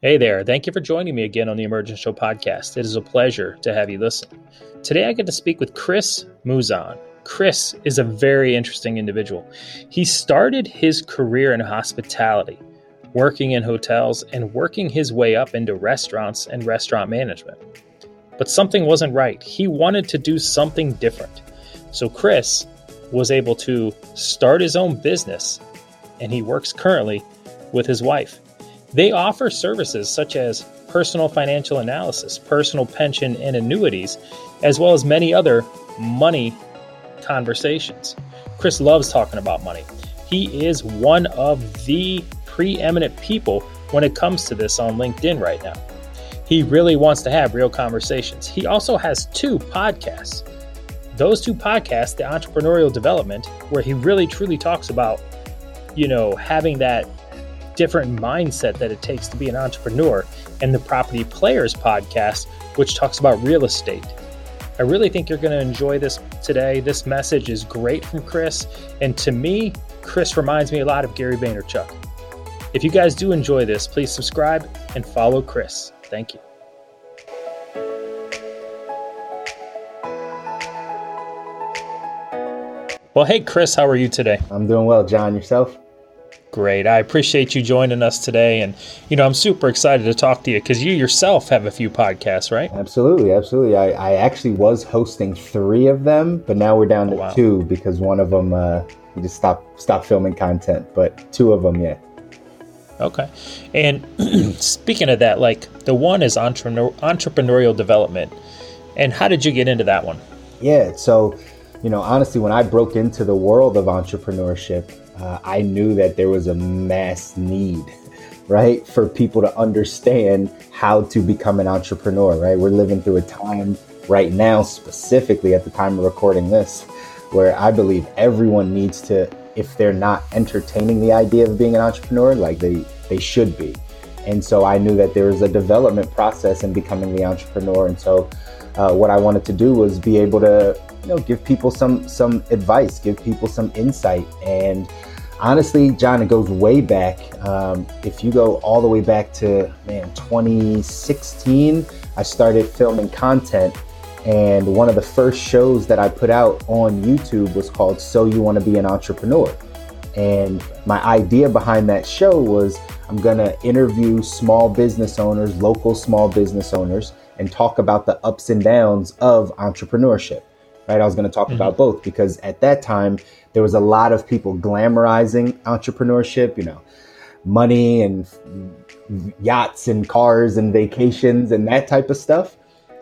Hey there. Thank you for joining me again on the Emergent Show podcast. It is a pleasure to have you listen. Today I get to speak with Chris Mouzon. Chris is a very interesting individual. He started his career in hospitality, working in hotels and working his way up into restaurants and restaurant management. But something wasn't right. He wanted to do something different. So Chris was able to start his own business and he works currently with his wife. They offer services such as personal financial analysis, personal pension and annuities, as well as many other money conversations. Chris loves talking about money. He is one of the preeminent people when it comes to this on LinkedIn right now. He really wants to have real conversations. He also has two podcasts. Those two podcasts, the entrepreneurial development, where he really truly talks about, you know, having that different mindset that it takes to be an entrepreneur, and the Property Players podcast, which talks about real estate. I really think you're going to enjoy this today. This message is great from Chris, and to me, Chris reminds me a lot of Gary Vaynerchuk. If you guys do enjoy this, please subscribe and follow Chris. Thank you. Well, hey, Chris, how are you today? I'm doing well, John. Yourself? Great. I appreciate you joining us today. And, you know, I'm super excited to talk to you because you yourself have a few podcasts, right? Absolutely. Absolutely. I, I actually was hosting three of them, but now we're down to oh, wow. two because one of them, uh, we just stopped, stopped filming content, but two of them, yeah. Okay. And speaking of that, like the one is entrepreneur, entrepreneurial development. And how did you get into that one? Yeah. So, you know, honestly, when I broke into the world of entrepreneurship, uh, I knew that there was a mass need, right, for people to understand how to become an entrepreneur, right? We're living through a time right now, specifically at the time of recording this, where I believe everyone needs to, if they're not entertaining the idea of being an entrepreneur, like they, they should be. And so I knew that there was a development process in becoming the entrepreneur. And so uh, what I wanted to do was be able to, you know, give people some some advice, give people some insight, and honestly, John, it goes way back. Um, if you go all the way back to man 2016, I started filming content, and one of the first shows that I put out on YouTube was called "So You Want to Be an Entrepreneur." And my idea behind that show was I'm gonna interview small business owners, local small business owners, and talk about the ups and downs of entrepreneurship. Right? I was gonna talk mm-hmm. about both because at that time there was a lot of people glamorizing entrepreneurship, you know, money and yachts and cars and vacations and that type of stuff.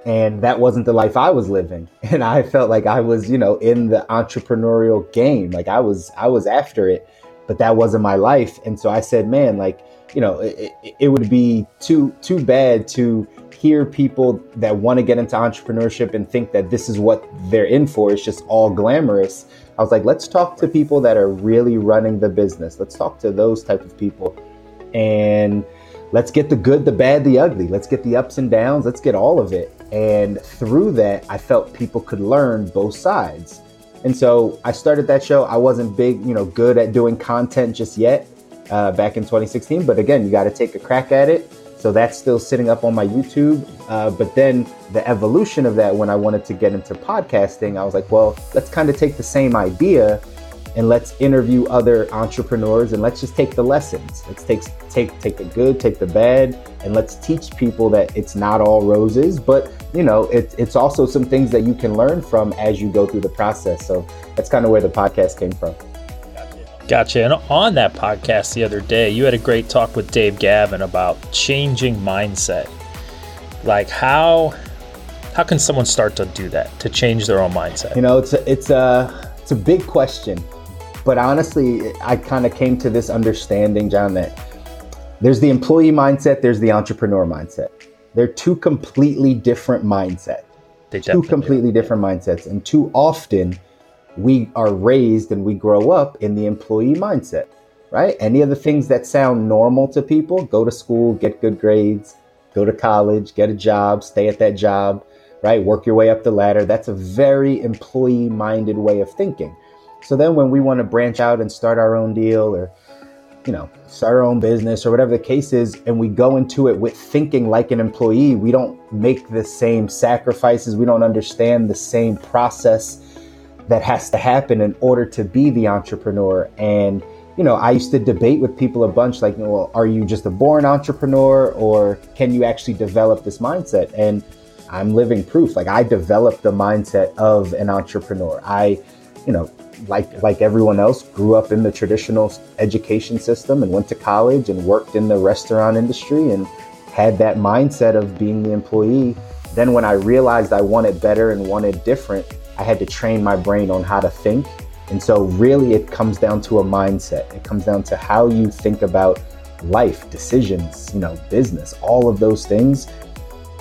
And that wasn't the life I was living. And I felt like I was, you know, in the entrepreneurial game. Like I was, I was after it, but that wasn't my life. And so I said, man, like, you know, it, it would be too, too bad to hear people that want to get into entrepreneurship and think that this is what they're in for. It's just all glamorous I was like, let's talk to people that are really running the business. Let's talk to those type of people. And let's get the good, the bad, the ugly. Let's get the ups and downs. Let's get all of it. And through that, I felt people could learn both sides. And so I started that show. I wasn't big, you know, good at doing content just yet uh, back in 2016. But again, you got to take a crack at it. So that's still sitting up on my YouTube. Uh, but then the evolution of that, when I wanted to get into podcasting, I was like, well, let's kind of take the same idea and let's interview other entrepreneurs and let's just take the lessons. Let's take take take the good, take the bad, and let's teach people that it's not all roses, but you know, it's it's also some things that you can learn from as you go through the process. So that's kind of where the podcast came from. Gotcha. And on that podcast the other day, you had a great talk with Dave Gavin about changing mindset. Like how how can someone start to do that to change their own mindset? You know, it's a, it's a it's a big question, but honestly, I kind of came to this understanding, John, that there's the employee mindset, there's the entrepreneur mindset. They're two completely different mindsets. two completely different mindsets, and too often we are raised and we grow up in the employee mindset, right? Any of the things that sound normal to people go to school, get good grades, go to college, get a job, stay at that job, right? Work your way up the ladder. That's a very employee minded way of thinking. So then when we want to branch out and start our own deal or you know, start our own business or whatever the case is, and we go into it with thinking like an employee, we don't make the same sacrifices. We don't understand the same process that has to happen in order to be the entrepreneur. And, you know, I used to debate with people a bunch like, well, are you just a born entrepreneur or can you actually develop this mindset? And I'm living proof. Like I developed the mindset of an entrepreneur. I, you know, like like everyone else, grew up in the traditional education system and went to college and worked in the restaurant industry and had that mindset of being the employee. Then when I realized I wanted better and wanted different, I had to train my brain on how to think. And so really it comes down to a mindset. It comes down to how you think about life, decisions, you know, business, all of those things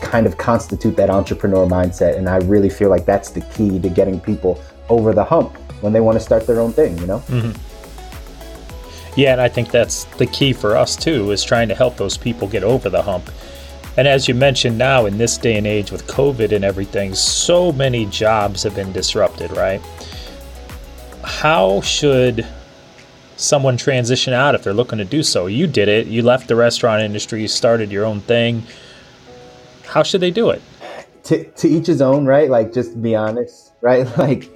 kind of constitute that entrepreneur mindset. And I really feel like that's the key to getting people over the hump when they want to start their own thing, you know? Mm-hmm. Yeah, and I think that's the key for us too, is trying to help those people get over the hump. And as you mentioned now, in this day and age with COVID and everything, so many jobs have been disrupted, right? How should someone transition out if they're looking to do so? You did it, you left the restaurant industry, you started your own thing. How should they do it? To, to each his own, right? Like, just be honest, right? Like,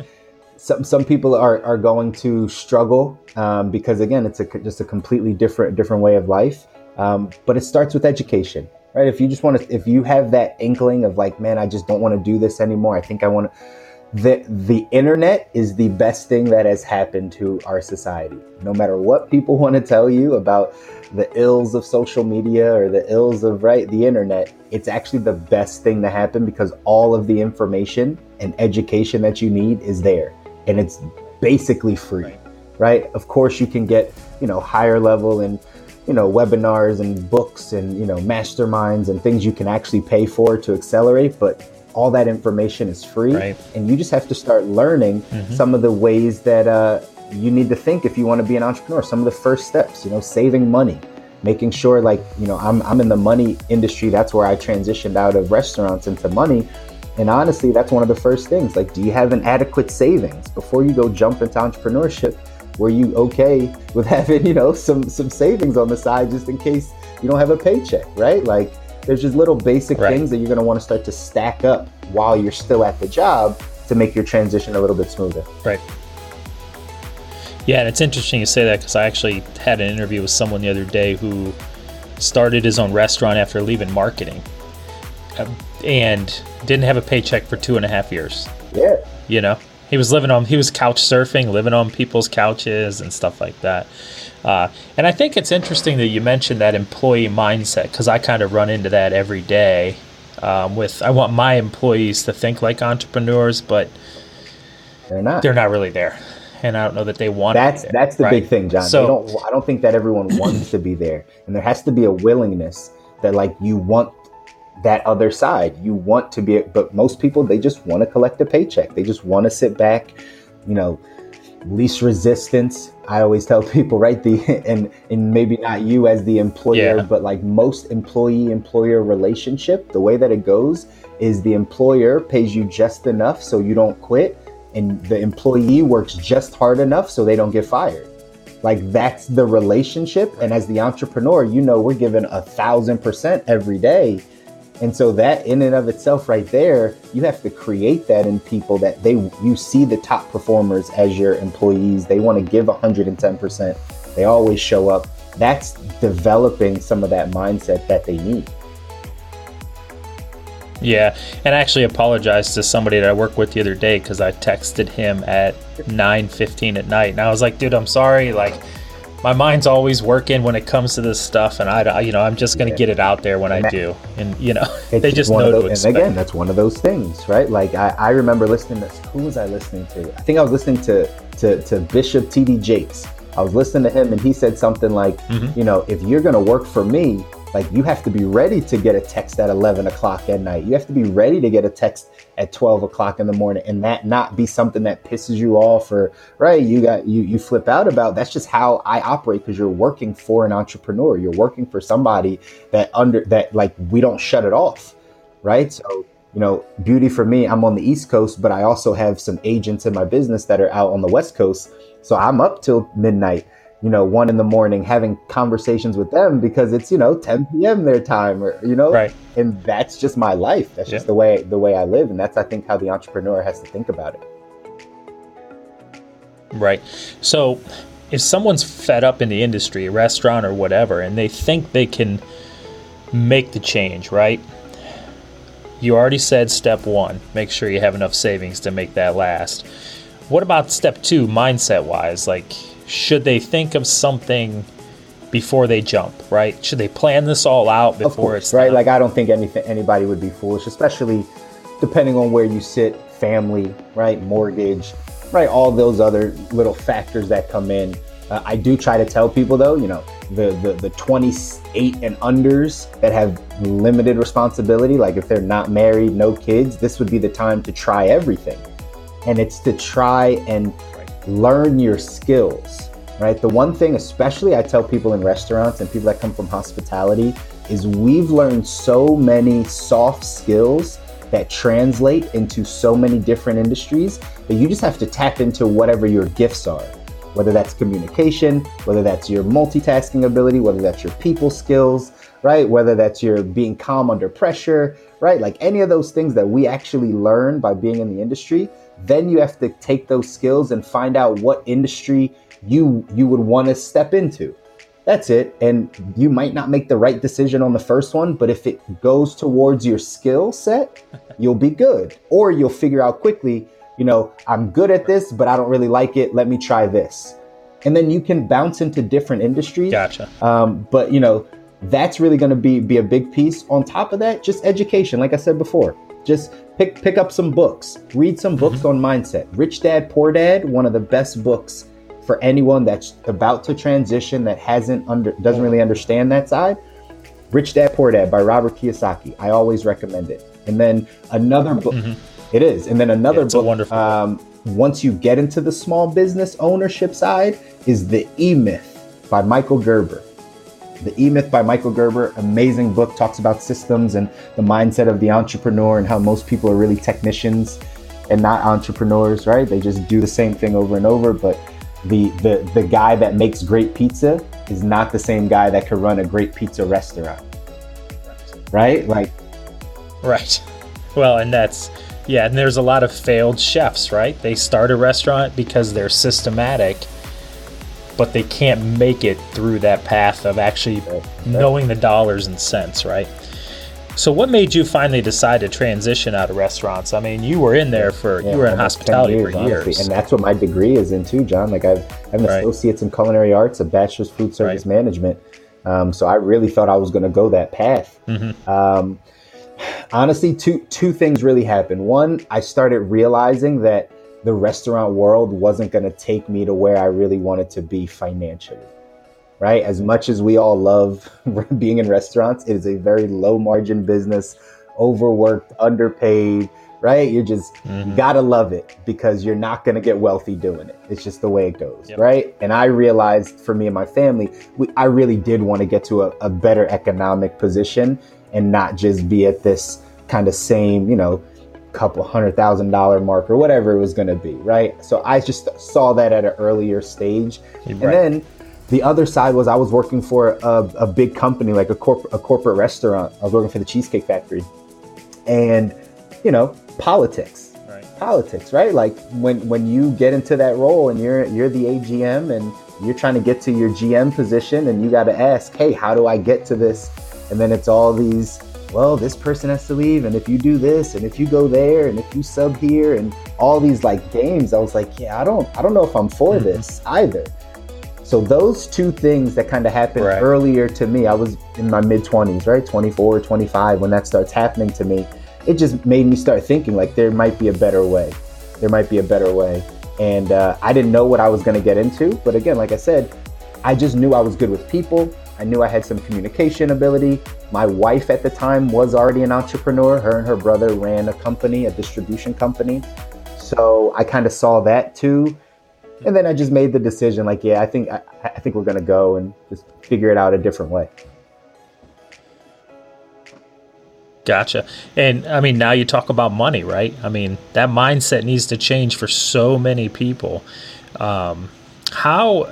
some some people are, are going to struggle um, because again it's a, just a completely different different way of life um, but it starts with education right if you just want to if you have that inkling of like man i just don't want to do this anymore i think i want to the the internet is the best thing that has happened to our society no matter what people want to tell you about the ills of social media or the ills of right the internet it's actually the best thing to happen because all of the information and education that you need is there and it's basically free, right. right? Of course, you can get you know higher level and you know webinars and books and you know masterminds and things you can actually pay for to accelerate, but all that information is free, right. and you just have to start learning mm-hmm. some of the ways that uh, you need to think if you want to be an entrepreneur. Some of the first steps, you know, saving money making sure like you know I'm, I'm in the money industry that's where i transitioned out of restaurants into money and honestly, that's one of the first things. Like, do you have an adequate savings before you go jump into entrepreneurship? Were you okay with having, you know, some some savings on the side just in case you don't have a paycheck, right? Like, there's just little basic right. things that you're going to want to start to stack up while you're still at the job to make your transition a little bit smoother. Right. Yeah, and it's interesting you say that because I actually had an interview with someone the other day who started his own restaurant after leaving marketing. Um, and didn't have a paycheck for two and a half years. Yeah. You know, he was living on, he was couch surfing, living on people's couches and stuff like that. Uh, and I think it's interesting that you mentioned that employee mindset because I kind of run into that every day. Um, with I want my employees to think like entrepreneurs, but they're not. They're not really there, and I don't know that they want. That's there, that's the right? big thing, John. So don't, I don't think that everyone wants to be there, and there has to be a willingness that like you want that other side. You want to be, but most people, they just want to collect a paycheck. They just want to sit back, you know, least resistance. I always tell people, right? The, and, and maybe not you as the employer, yeah. but like most employee employer relationship, the way that it goes is the employer pays you just enough so you don't quit. And the employee works just hard enough so they don't get fired. Like that's the relationship. And as the entrepreneur, you know, we're given a thousand percent every day and so that in and of itself right there, you have to create that in people that they you see the top performers as your employees. They want to give 110%. They always show up. That's developing some of that mindset that they need. Yeah, and I actually apologized to somebody that I worked with the other day because I texted him at 9:15 at night, and I was like, "Dude, I'm sorry. Like, my mind's always working when it comes to this stuff, and I, you know, I'm just gonna yeah. get it out there when I do, and you know, they just know those, to expect. And again, that's one of those things, right? Like I, I remember listening to who was I listening to? I think I was listening to to, to Bishop T.D. Jakes. I was listening to him, and he said something like, mm-hmm. you know, if you're gonna work for me, like you have to be ready to get a text at 11 o'clock at night. You have to be ready to get a text at 12 o'clock in the morning and that not be something that pisses you off or right you got you you flip out about. That's just how i operate because you're working for an entrepreneur. You're working for somebody that under that like we don't shut it off right? So you know beauty for me i'm on the east coast but i also have some agents in my business that are out on the west coast. So i'm up till midnight you know, one in the morning having conversations with them because it's, you know, 10 p.m. their time or, you know, right. and that's just my life. That's just the way, the way I live. And that's, I think, how the entrepreneur has to think about it. Right. So if someone's fed up in the industry, a restaurant or whatever, and they think they can make the change, right? You already said step one, make sure you have enough savings to make that last. What about step two, mindset wise? Like, should they think of something before they jump, right? Should they plan this all out before course, it's right? Like, I don't think anything anybody would be foolish, especially depending on where you sit, family, right? Mortgage, right? All those other little factors that come in. Uh, I do try to tell people though, you know, the, the the 28 and unders that have limited responsibility, like if they're not married, no kids, this would be the time to try everything. And it's to try and learn your skills, right? The one thing, especially I tell people in restaurants and people that come from hospitality, is we've learned so many soft skills that translate into so many different industries that you just have to tap into whatever your gifts are. Whether that's communication, whether that's your multitasking ability, whether that's your people skills, right? Whether that's your being calm under pressure, right? Like any of those things that we actually learn by being in the industry, then you have to take those skills and find out what industry you you would want to step into. That's it. And you might not make the right decision on the first one, but if it goes towards your skill set, you'll be good. Or you'll figure out quickly, you know, I'm good at this, but I don't really like it. Let me try this. And then you can bounce into different industries. Gotcha. Um, but you know, that's really going to be be a big piece. On top of that, just education. Like I said before, just pick pick up some books, read some books mm-hmm. on mindset. Rich Dad Poor Dad, one of the best books for anyone that's about to transition that hasn't under doesn't really understand that side. Rich Dad Poor Dad by Robert Kiyosaki. I always recommend it. And then another book. Mm-hmm. It is. And then another yeah, book. wonderful. Um, once you get into the small business ownership side, is the E Myth by Michael Gerber. The E Myth by Michael Gerber, amazing book, talks about systems and the mindset of the entrepreneur and how most people are really technicians and not entrepreneurs, right? They just do the same thing over and over. But the the the guy that makes great pizza is not the same guy that could run a great pizza restaurant. Right? Like Right. Well, and that's yeah, and there's a lot of failed chefs, right? They start a restaurant because they're systematic but they can't make it through that path of actually knowing the dollars and cents, right? So, what made you finally decide to transition out of restaurants? I mean, you were in there for yeah, you were in hospitality years, for years, honestly. and that's what my degree is in too, John. Like I've, I have an right. associate's in culinary arts, a bachelor's food service right. management. Um, so I really thought I was going to go that path. Mm-hmm. Um, honestly, two two things really happened. One, I started realizing that the restaurant world wasn't going to take me to where I really wanted to be financially. Right? As much as we all love being in restaurants, it is a very low margin business, overworked, underpaid, right? You just mm-hmm. gotta love it because you're not gonna get wealthy doing it. It's just the way it goes, yep. right? And I realized for me and my family, we, I really did want to get to a, a better economic position and not just be at this kind of same, you know, couple hundred thousand dollar mark or whatever it was going to be, right? So I just saw that at an earlier stage. Right. And then the other side was I was working for a, a big company, like a, corp- a corporate restaurant. I was working for the Cheesecake Factory. And, you know, politics. Right. Politics, right? Like when when you get into that role and you're you're the AGM and you're trying to get to your GM position and you got to ask, "Hey, how do I get to this?" And then it's all these well, this person has to leave, and if you do this, and if you go there, and if you sub here, and all these like games, I was like, yeah, I don't, I don't know if I'm for mm-hmm. this either. So those two things that kind of happened right. earlier to me, I was in my mid 20s, right? 24, 25, when that starts happening to me, it just made me start thinking like there might be a better way. There might be a better way. And uh, I didn't know what I was going to get into. But again, like I said, I just knew I was good with people. I knew I had some communication ability. My wife at the time was already an entrepreneur. Her and her brother ran a company, a distribution company. So I kind of saw that too. And then I just made the decision like, yeah, I think I, I think we're going to go and just figure it out a different way. Gotcha. And I mean, now you talk about money, right? I mean, that mindset needs to change for so many people. Um, how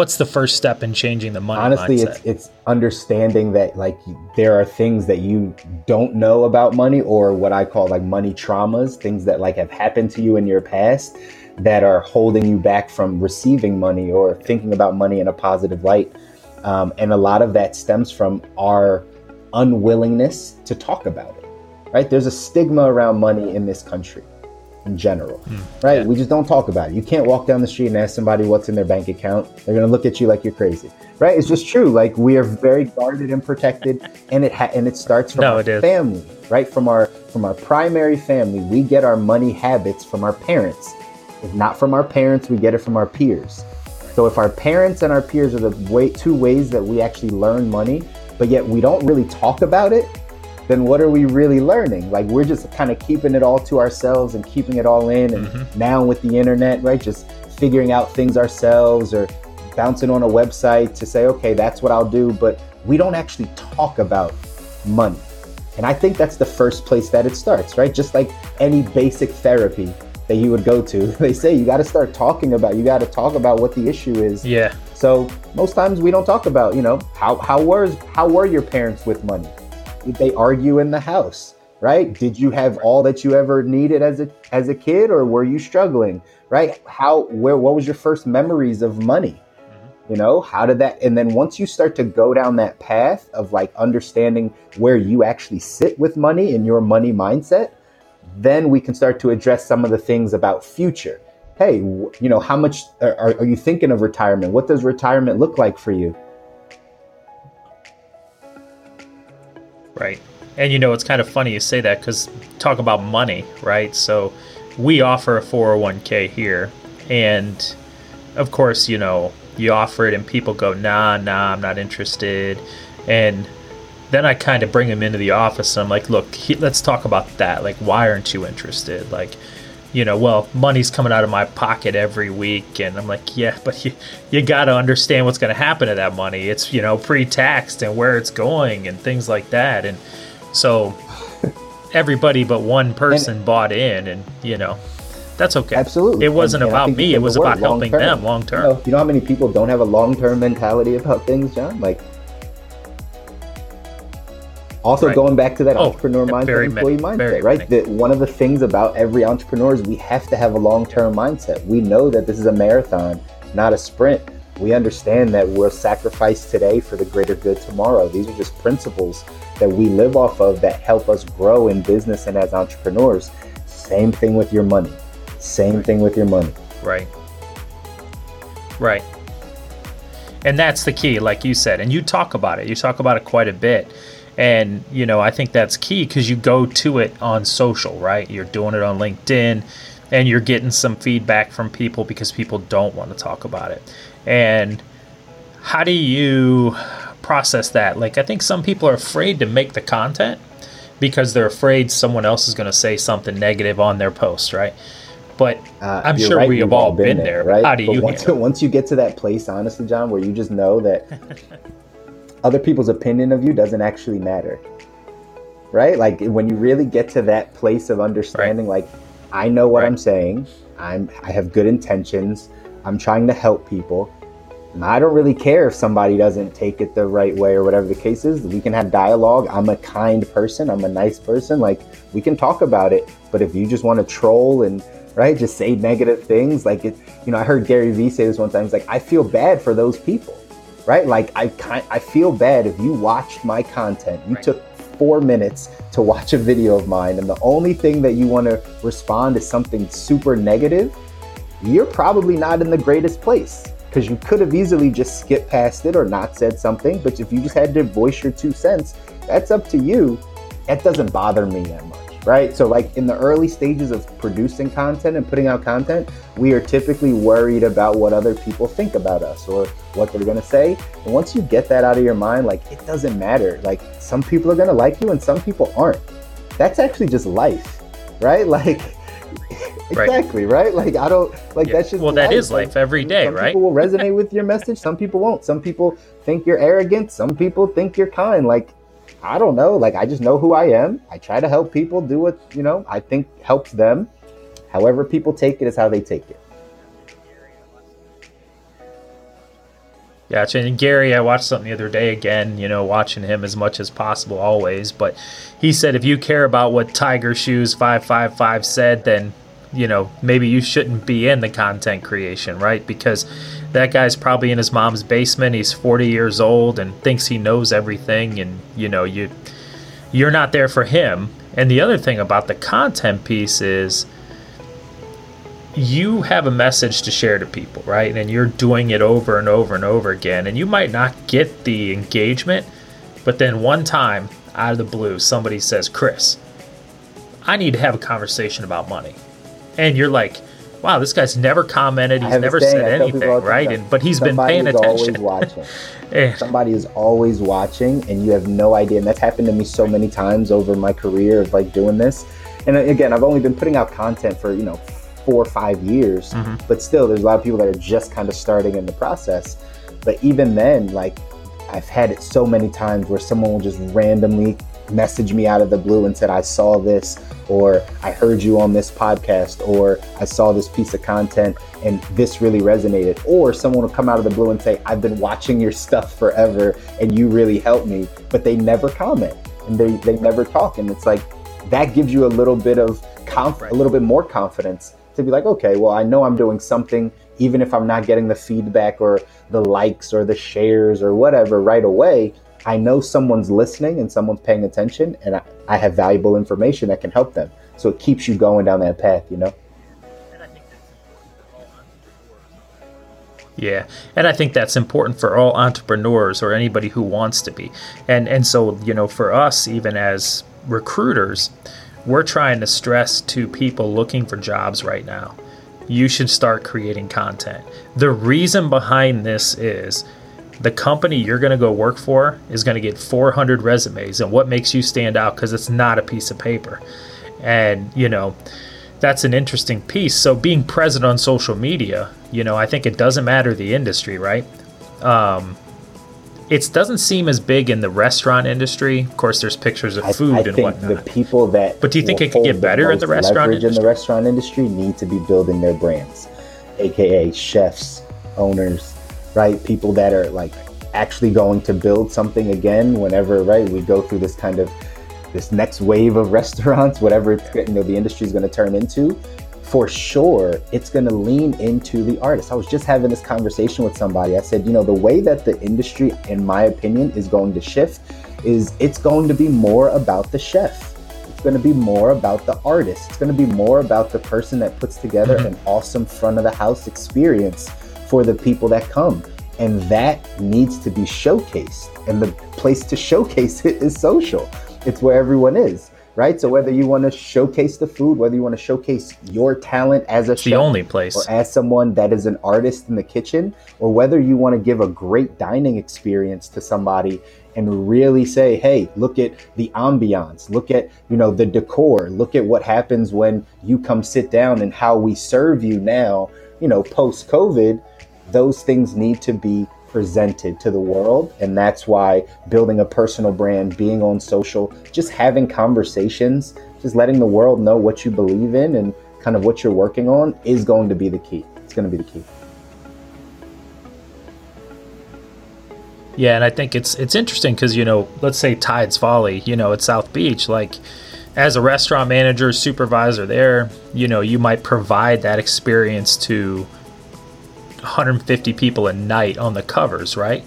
what's the first step in changing the money honestly mindset? it's it's understanding that like there are things that you don't know about money or what i call like money traumas things that like have happened to you in your past that are holding you back from receiving money or thinking about money in a positive light. Um, and a lot of that stems from our unwillingness to talk about it right? There's a stigma around money in this country in general, mm, right? Yeah. We just don't talk about it. You can't walk down the street and ask somebody what's in their bank account. They're going to look at you like you're crazy, right? It's just true. Like we are very guarded and protected, and it ha- and it starts from no, our family, right? From our from our primary family, we get our money habits from our parents. If not from our parents, we get it from our peers. So if our parents and our peers are the way two ways that we actually learn money, but yet we don't really talk about it, then what are we really learning? Like we're just kind of keeping it all to ourselves and keeping it all in. And mm-hmm. now with the internet, right, just figuring out things ourselves or bouncing on a website to say, okay, that's what I'll do. But we don't actually talk about money. And I think that's the first place that it starts, right? Just like any basic therapy that you would go to, they say you got to start talking about, you got to talk about what the issue is. Yeah. So most times we don't talk about, you know, how how were how were your parents with money? Did they argue in the house? Right? Did you have all that you ever needed as a as a kid, or were you struggling? Right? How? Where? What was your first memories of money? Mm-hmm. You know, how did that? And then once you start to go down that path of like understanding where you actually sit with money and your money mindset, then we can start to address some of the things about future. Hey, you know, how much are, are you thinking of retirement? What does retirement look like for you? Right. And you know, it's kind of funny you say that because talk about money, right? So we offer a 401k here. And of course, you know, you offer it and people go, nah, nah, I'm not interested. And then I kind of bring them into the office and I'm like, look, he, let's talk about that. Like, why aren't you interested? Like, you know, well, money's coming out of my pocket every week. And I'm like, yeah, but you, you got to understand what's going to happen to that money. It's, you know, pre taxed and where it's going and things like that. And so everybody but one person and, bought in, and, you know, that's okay. Absolutely. It wasn't and, about me, it was about helping them long term. You, know, you know how many people don't have a long term mentality about things, John? Like, also, right. going back to that oh, entrepreneur mindset, employee many, mindset, right? That one of the things about every entrepreneur is we have to have a long-term mindset. We know that this is a marathon, not a sprint. We understand that we'll sacrifice today for the greater good tomorrow. These are just principles that we live off of that help us grow in business and as entrepreneurs. Same thing with your money. Same right. thing with your money. Right. Right. And that's the key, like you said. And you talk about it. You talk about it quite a bit and, you know, I think that's key because you go to it on social, right? You're doing it on LinkedIn and you're getting some feedback from people because people don't want to talk about it. And how do you process that? Like, I think some people are afraid to make the content because they're afraid someone else is going to say something negative on their post, right? But uh, I'm sure right, we have all been, been there, right? How do but you? Once, once you get to that place, honestly, John, where you just know that other people's opinion of you doesn't actually matter. Right? Like when you really get to that place of understanding, right. like I know what right. I'm saying. I'm I have good intentions. I'm trying to help people. And I don't really care if somebody doesn't take it the right way or whatever the case is. We can have dialogue. I'm a kind person. I'm a nice person. Like we can talk about it. But if you just want to troll and right, just say negative things, like it, you know, I heard Gary Vee say this one time. He's like, I feel bad for those people right? Like I kind, I feel bad if you watched my content, you right. took four minutes to watch a video of mine, and the only thing that you want to respond is something super negative. You're probably not in the greatest place because you could have easily just skipped past it or not said something. But if you just had to voice your two cents, that's up to you. That doesn't bother me right? So, like in the early stages of producing content and putting out content, we are typically worried about what other people think about us or what they're gonna say. And once you get that out of your mind, like it doesn't matter. Like some people are gonna like you and some people aren't. That's actually just life, right? Like exactly right. right. like i don't like yeah. that's just well that life. is life every day right? some right people will resonate with your message some people won't some people think you're arrogant some people think you're kind like I don't know. Like I just know who I am. I try to help people do what, you know, I think helps them. However people take it is how they take it. Gotcha. And Gary, I watched something the other day again, you know, watching him as much as possible always. But he said if you care about what Tiger Shoes 555 said, then, you know, maybe you shouldn't be in the content creation, right? Because that guy's probably in his mom's basement. He's 40 years old and thinks he knows everything. And, you know, you, you're not there for him. And the other thing about the content piece is, you have a message to share to people, right? And you're doing it over and over and over again. And you might not get the engagement, but then one time out of the blue, somebody says, Chris, I need to have a conversation about money. And you're like, wow, this guy's never commented. He's never said anything, right? And, but he's Somebody been paying attention. Always watching. Somebody is always watching, and you have no idea. And that's happened to me so many times over my career of like doing this. And again, I've only been putting out content for, you know, four or five years, mm-hmm. but still, there's a lot of people that are just kind of starting in the process. But even then, like I've had it so many times where someone will just randomly message me out of the blue and said, I saw this, or I heard you on this podcast, or I saw this piece of content and this really resonated. Or someone will come out of the blue and say, I've been watching your stuff forever and you really helped me, but they never comment and they, they never talk. And it's like, that gives you a little bit of conf- a little bit more confidence to be like, okay, well, I know I'm doing something, even if I'm not getting the feedback or the likes or the shares or whatever right away. I know someone's listening and someone's paying attention, and I, I have valuable information that can help them. So it keeps you going down that path, you know? Yeah, and I think that's important for all entrepreneurs or anybody who wants to be. And and so, you know, for us even as recruiters, we're trying to stress to people looking for jobs right now you should start creating content. The reason behind this is the company you're going to go work for is going to get 400 resumes and what makes you stand out because it's not a piece of paper and you know that's an interesting piece so being present on social media you know i think it doesn't matter the industry right um, it doesn't seem as big in the restaurant industry. Of course, there's pictures of food I, I and whatnot. The people that but do you think it could get better in the restaurant industry? in the restaurant industry need to be building their brands, aka chefs, owners, right? People that are like actually going to build something again. Whenever right, we go through this kind of this next wave of restaurants, whatever you know the industry is going to turn into for sure it's going to lean into the artist. I was just having this conversation with somebody. I said, you know, the way that the industry, in my opinion, is going to shift is it's going to be more about the chef. It's going to be more about the artist. It's going to be more about the person that puts together mm-hmm. an awesome front of the house experience for the people that come. And that needs to be showcased. And the place to showcase it is social. It's where everyone is right? So whether you want to showcase the food, whether you want to showcase your talent as a it's chef, the only place, or as someone that is an artist in the kitchen, or whether you want to give a great dining experience to somebody and really say, "Hey, look at the ambiance, look at you know the decor, look at what happens when you come sit down and how we serve you now." You know, post COVID, those things need to be presented to the world. And that's why building a personal brand, being on social, just having conversations, just letting the world know what you believe in and kind of what you're working on is going to be the key. It's going to be the key. Yeah, and I think it's it's interesting because you know, let's say Tides Folly, you know, at South Beach, like as a restaurant manager, supervisor there, you know, you might provide that experience to 150 people a night on the covers, right?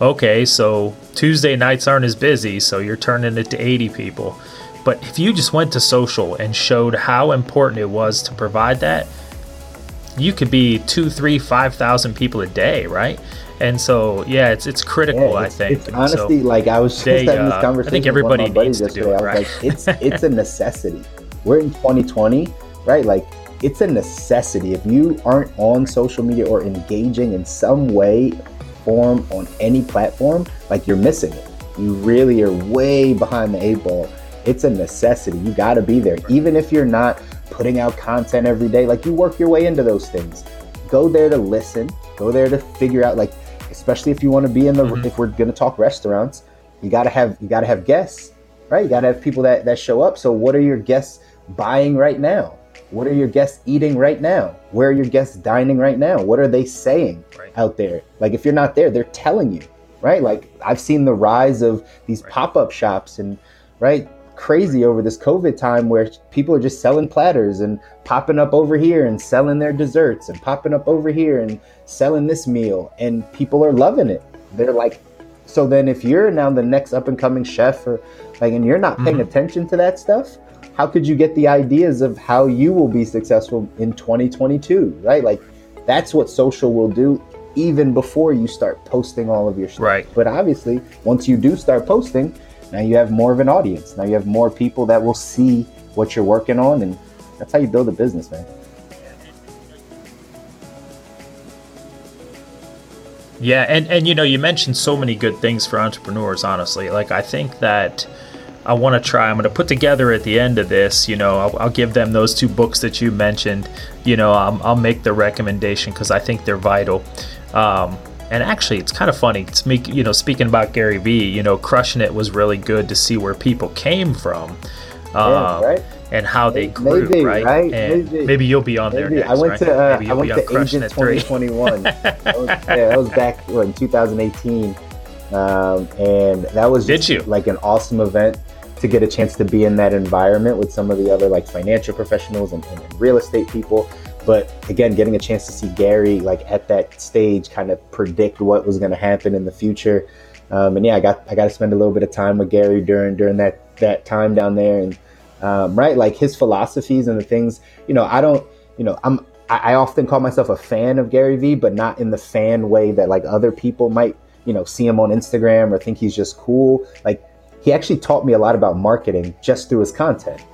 Okay, so Tuesday nights aren't as busy, so you're turning it to 80 people. But if you just went to social and showed how important it was to provide that, you could be two, three, five thousand people a day, right? And so, yeah, it's it's critical. Yeah, it's, I think. It's honestly so like I was just they, having this conversation. Uh, I think everybody needs to do it, right? Like, it's it's a necessity. We're in 2020, right? Like it's a necessity. If you aren't on social media or engaging in some way, form on any platform, like you're missing it. You really are way behind the eight ball. It's a necessity. You got to be there. Even if you're not putting out content every day, like you work your way into those things. Go there to listen, go there to figure out, like, especially if you want to be in the, mm-hmm. if we're going to talk restaurants, you got to have, you got to have guests, right? You got to have people that, that show up. So what are your guests buying right now? What are your guests eating right now? Where are your guests dining right now? What are they saying right. out there? Like if you're not there, they're telling you, right? Like I've seen the rise of these right. pop-up shops and right crazy over this COVID time where people are just selling platters and popping up over here and selling their desserts and popping up over here and selling this meal and people are loving it. They're like so then if you're now the next up and coming chef or like and you're not paying mm-hmm. attention to that stuff, how could you get the ideas of how you will be successful in 2022, right? Like that's what social will do even before you start posting all of your stuff. Right. But obviously, once you do start posting, now you have more of an audience. Now you have more people that will see what you're working on and that's how you build a business, man. Yeah, and and you know, you mentioned so many good things for entrepreneurs, honestly. Like I think that I want to try. I'm going to put together at the end of this. You know, I'll, I'll give them those two books that you mentioned. You know, I'll, I'll make the recommendation because I think they're vital. Um, and actually, it's kind of funny. To me, you know, speaking about Gary Vee, you know, crushing it was really good to see where people came from. Yeah, um, right. And how they grew, maybe, right? right? Maybe. maybe. you'll be on maybe. there next, I went right? to uh, I went to Agent 2021. that, was, yeah, that was back in 2018, um, and that was did you like an awesome event to get a chance to be in that environment with some of the other like financial professionals and, and real estate people. But again, getting a chance to see Gary like at that stage kind of predict what was going to happen in the future. Um, and yeah, I got I got to spend a little bit of time with Gary during during that that time down there, and um, right, like his philosophies and the things. You know, I don't. You know, I'm. I, I often call myself a fan of Gary Vee, but not in the fan way that like other people might. You know, see him on Instagram or think he's just cool. Like he actually taught me a lot about marketing just through his content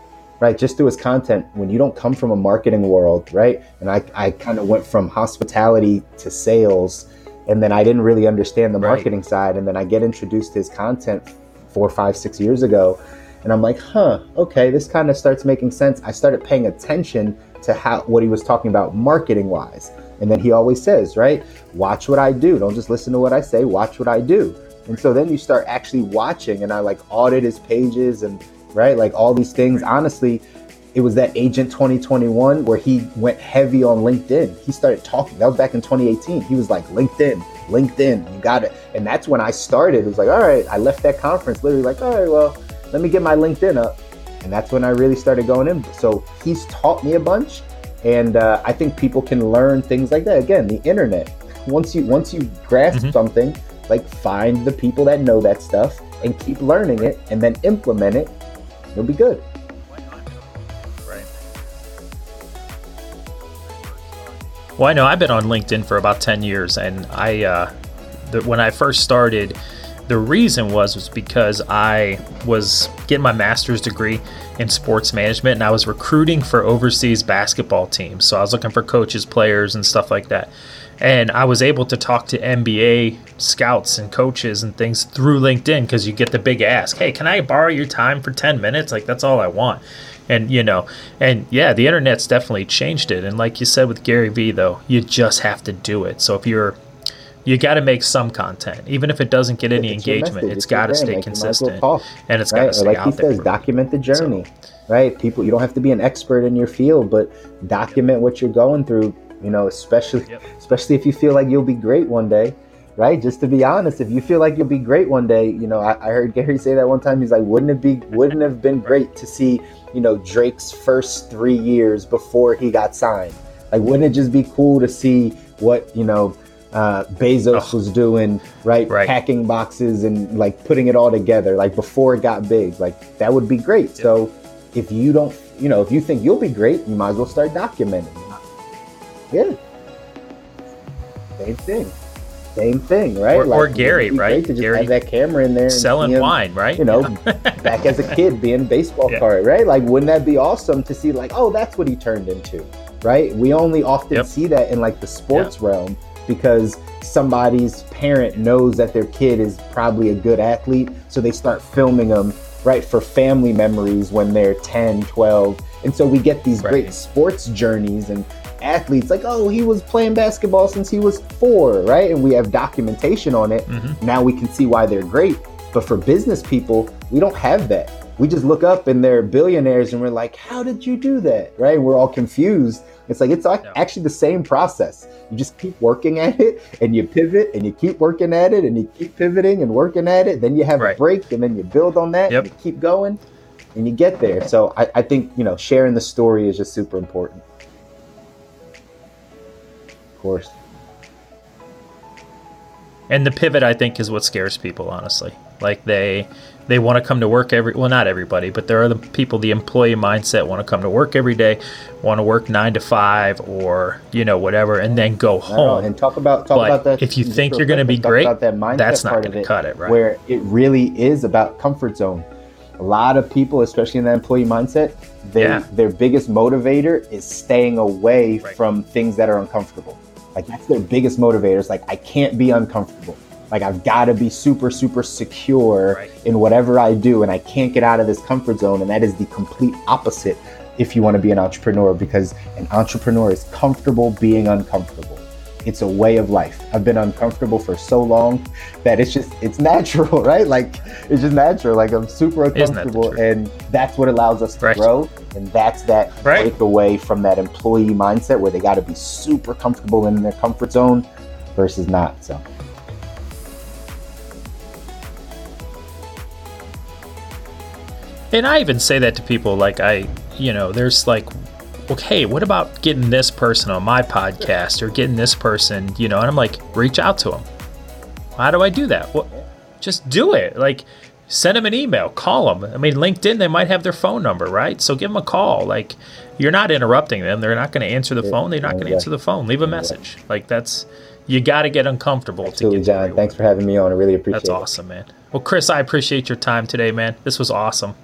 right? Just through his content when you don't come from a marketing world right? And i, I kind of went from hospitality to sales and then i didn't really understand the marketing right. side and then i get introduced to his content four five six years ago and i'm like huh okay this kind of starts making sense. I started paying attention to how what he was talking about marketing wise and then he always says right watch what i do. Don't just listen to what i say watch what i do and so then you start actually watching, and I like audit his pages and right, like all these things. Honestly, it was that Agent 2021 where he went heavy on LinkedIn. He started talking. That was back in 2018. He was like, LinkedIn, LinkedIn, you got it. And that's when I started. It was like, all right, I left that conference literally like, all right, well, let me get my LinkedIn up. And that's when I really started going in. So he's taught me a bunch. And uh, I think people can learn things like that. Again, the internet. Once you once you grasp mm-hmm. something, like find the people that know that stuff and keep learning it and then implement it. You'll be good. Right. Well, I know I've been on LinkedIn for about 10 years, and I, uh, the, when I first started, the reason was was because I was getting my master's degree in sports management and I was recruiting for overseas basketball teams. So I was looking for coaches, players, and stuff like that. And I was able to talk to NBA scouts and coaches and things through LinkedIn because you get the big ask, hey, can I borrow your time for 10 minutes? Like, that's all I want. And, you know, and yeah, the internet's definitely changed it. And like you said with Gary Vee, though, you just have to do it. So if you're, you got to make some content, even if it doesn't get any engagement. It's got to stay consistent, and it's got to stay like out he there. says, document the journey, so. right? People, you don't have to be an expert in your field, but document what you're going through you know, especially yep. especially if you feel like you'll be great one day, right? Just to be honest, if you feel like you'll be great one day, you know, I, I heard Gary say that one time. He's like, wouldn't it be wouldn't have been great to see, you know, Drake's first three years before he got signed? Like, wouldn't it just be cool to see what you know? Uh, Bezos oh, was doing, right? right? Packing boxes and like putting it all together, like before it got big. Like that would be great. Yep. So if you don't, you know, if you think you'll be great, you might as well start documenting. Yeah. Same thing. Same thing, right? Or, like, or Gary, right? To just Gary have that camera in there, selling him, wine, right? You know, back as a kid being baseball yeah. card, right? Like, wouldn't that be awesome to see? Like, oh, that's what he turned into, right? We only often yep. see that in like the sports yeah. realm because somebody's parent knows that their kid is probably a good athlete, so they start filming them, right, for family memories when they're 10, 12. And so we get these right. great sports journeys and athletes like oh he was playing basketball since he was four right and we have documentation on it mm-hmm. now we can see why they're great But for business people, we don't have that. We just look up and they're billionaires and we're like, how did you do that? Right? We're all confused. It's like, it's actually the same process. You just keep working at it and you pivot and you keep working at it and you keep pivoting and working at it. Then you have right. a break and then you build on that yep. and you keep going and you get there. So I, I think, you know, sharing the story is just super important. Of course. And the pivot, I think, is what scares people, honestly. Like they they want to come to work every well, not everybody, but there are the people, the employee mindset, want to come to work every day, want to work nine to five or you know whatever, and then go home. And talk about talk but about that. If you think you're going to be great, that that's not going to cut it, right? Where it really is about comfort zone. A lot of people, especially in that employee mindset, they, yeah. their biggest motivator is staying away right. from things that are uncomfortable. Like that's their biggest motivator. It's like I can't be uncomfortable. Like I've got to be super, super secure right. in whatever I do, and I can't get out of this comfort zone. And that is the complete opposite if you want to be an entrepreneur, because an entrepreneur is comfortable being uncomfortable. It's a way of life. I've been uncomfortable for so long that it's just it's natural, right? Like it's just natural. Like I'm super uncomfortable, that and that's what allows us to right. grow. And that's that right. break away from that employee mindset where they got to be super comfortable in their comfort zone versus not. So. And I even say that to people like I, you know, there's like, okay, what about getting this person on my podcast or getting this person, you know, and I'm like, reach out to them. How do I do that? What? Just do it. Like, send them an email, call them. I mean, LinkedIn, they might have their phone number, right? So give them a call. Like, you're not interrupting them. They're not going to answer the phone. They're not going to answer the phone. Leave a message. Like, that's, you got to get uncomfortable Absolutely, to get John. Thanks for having me on. I really appreciate That's it. awesome, man. Well, Chris, I appreciate your time today, man. This was awesome.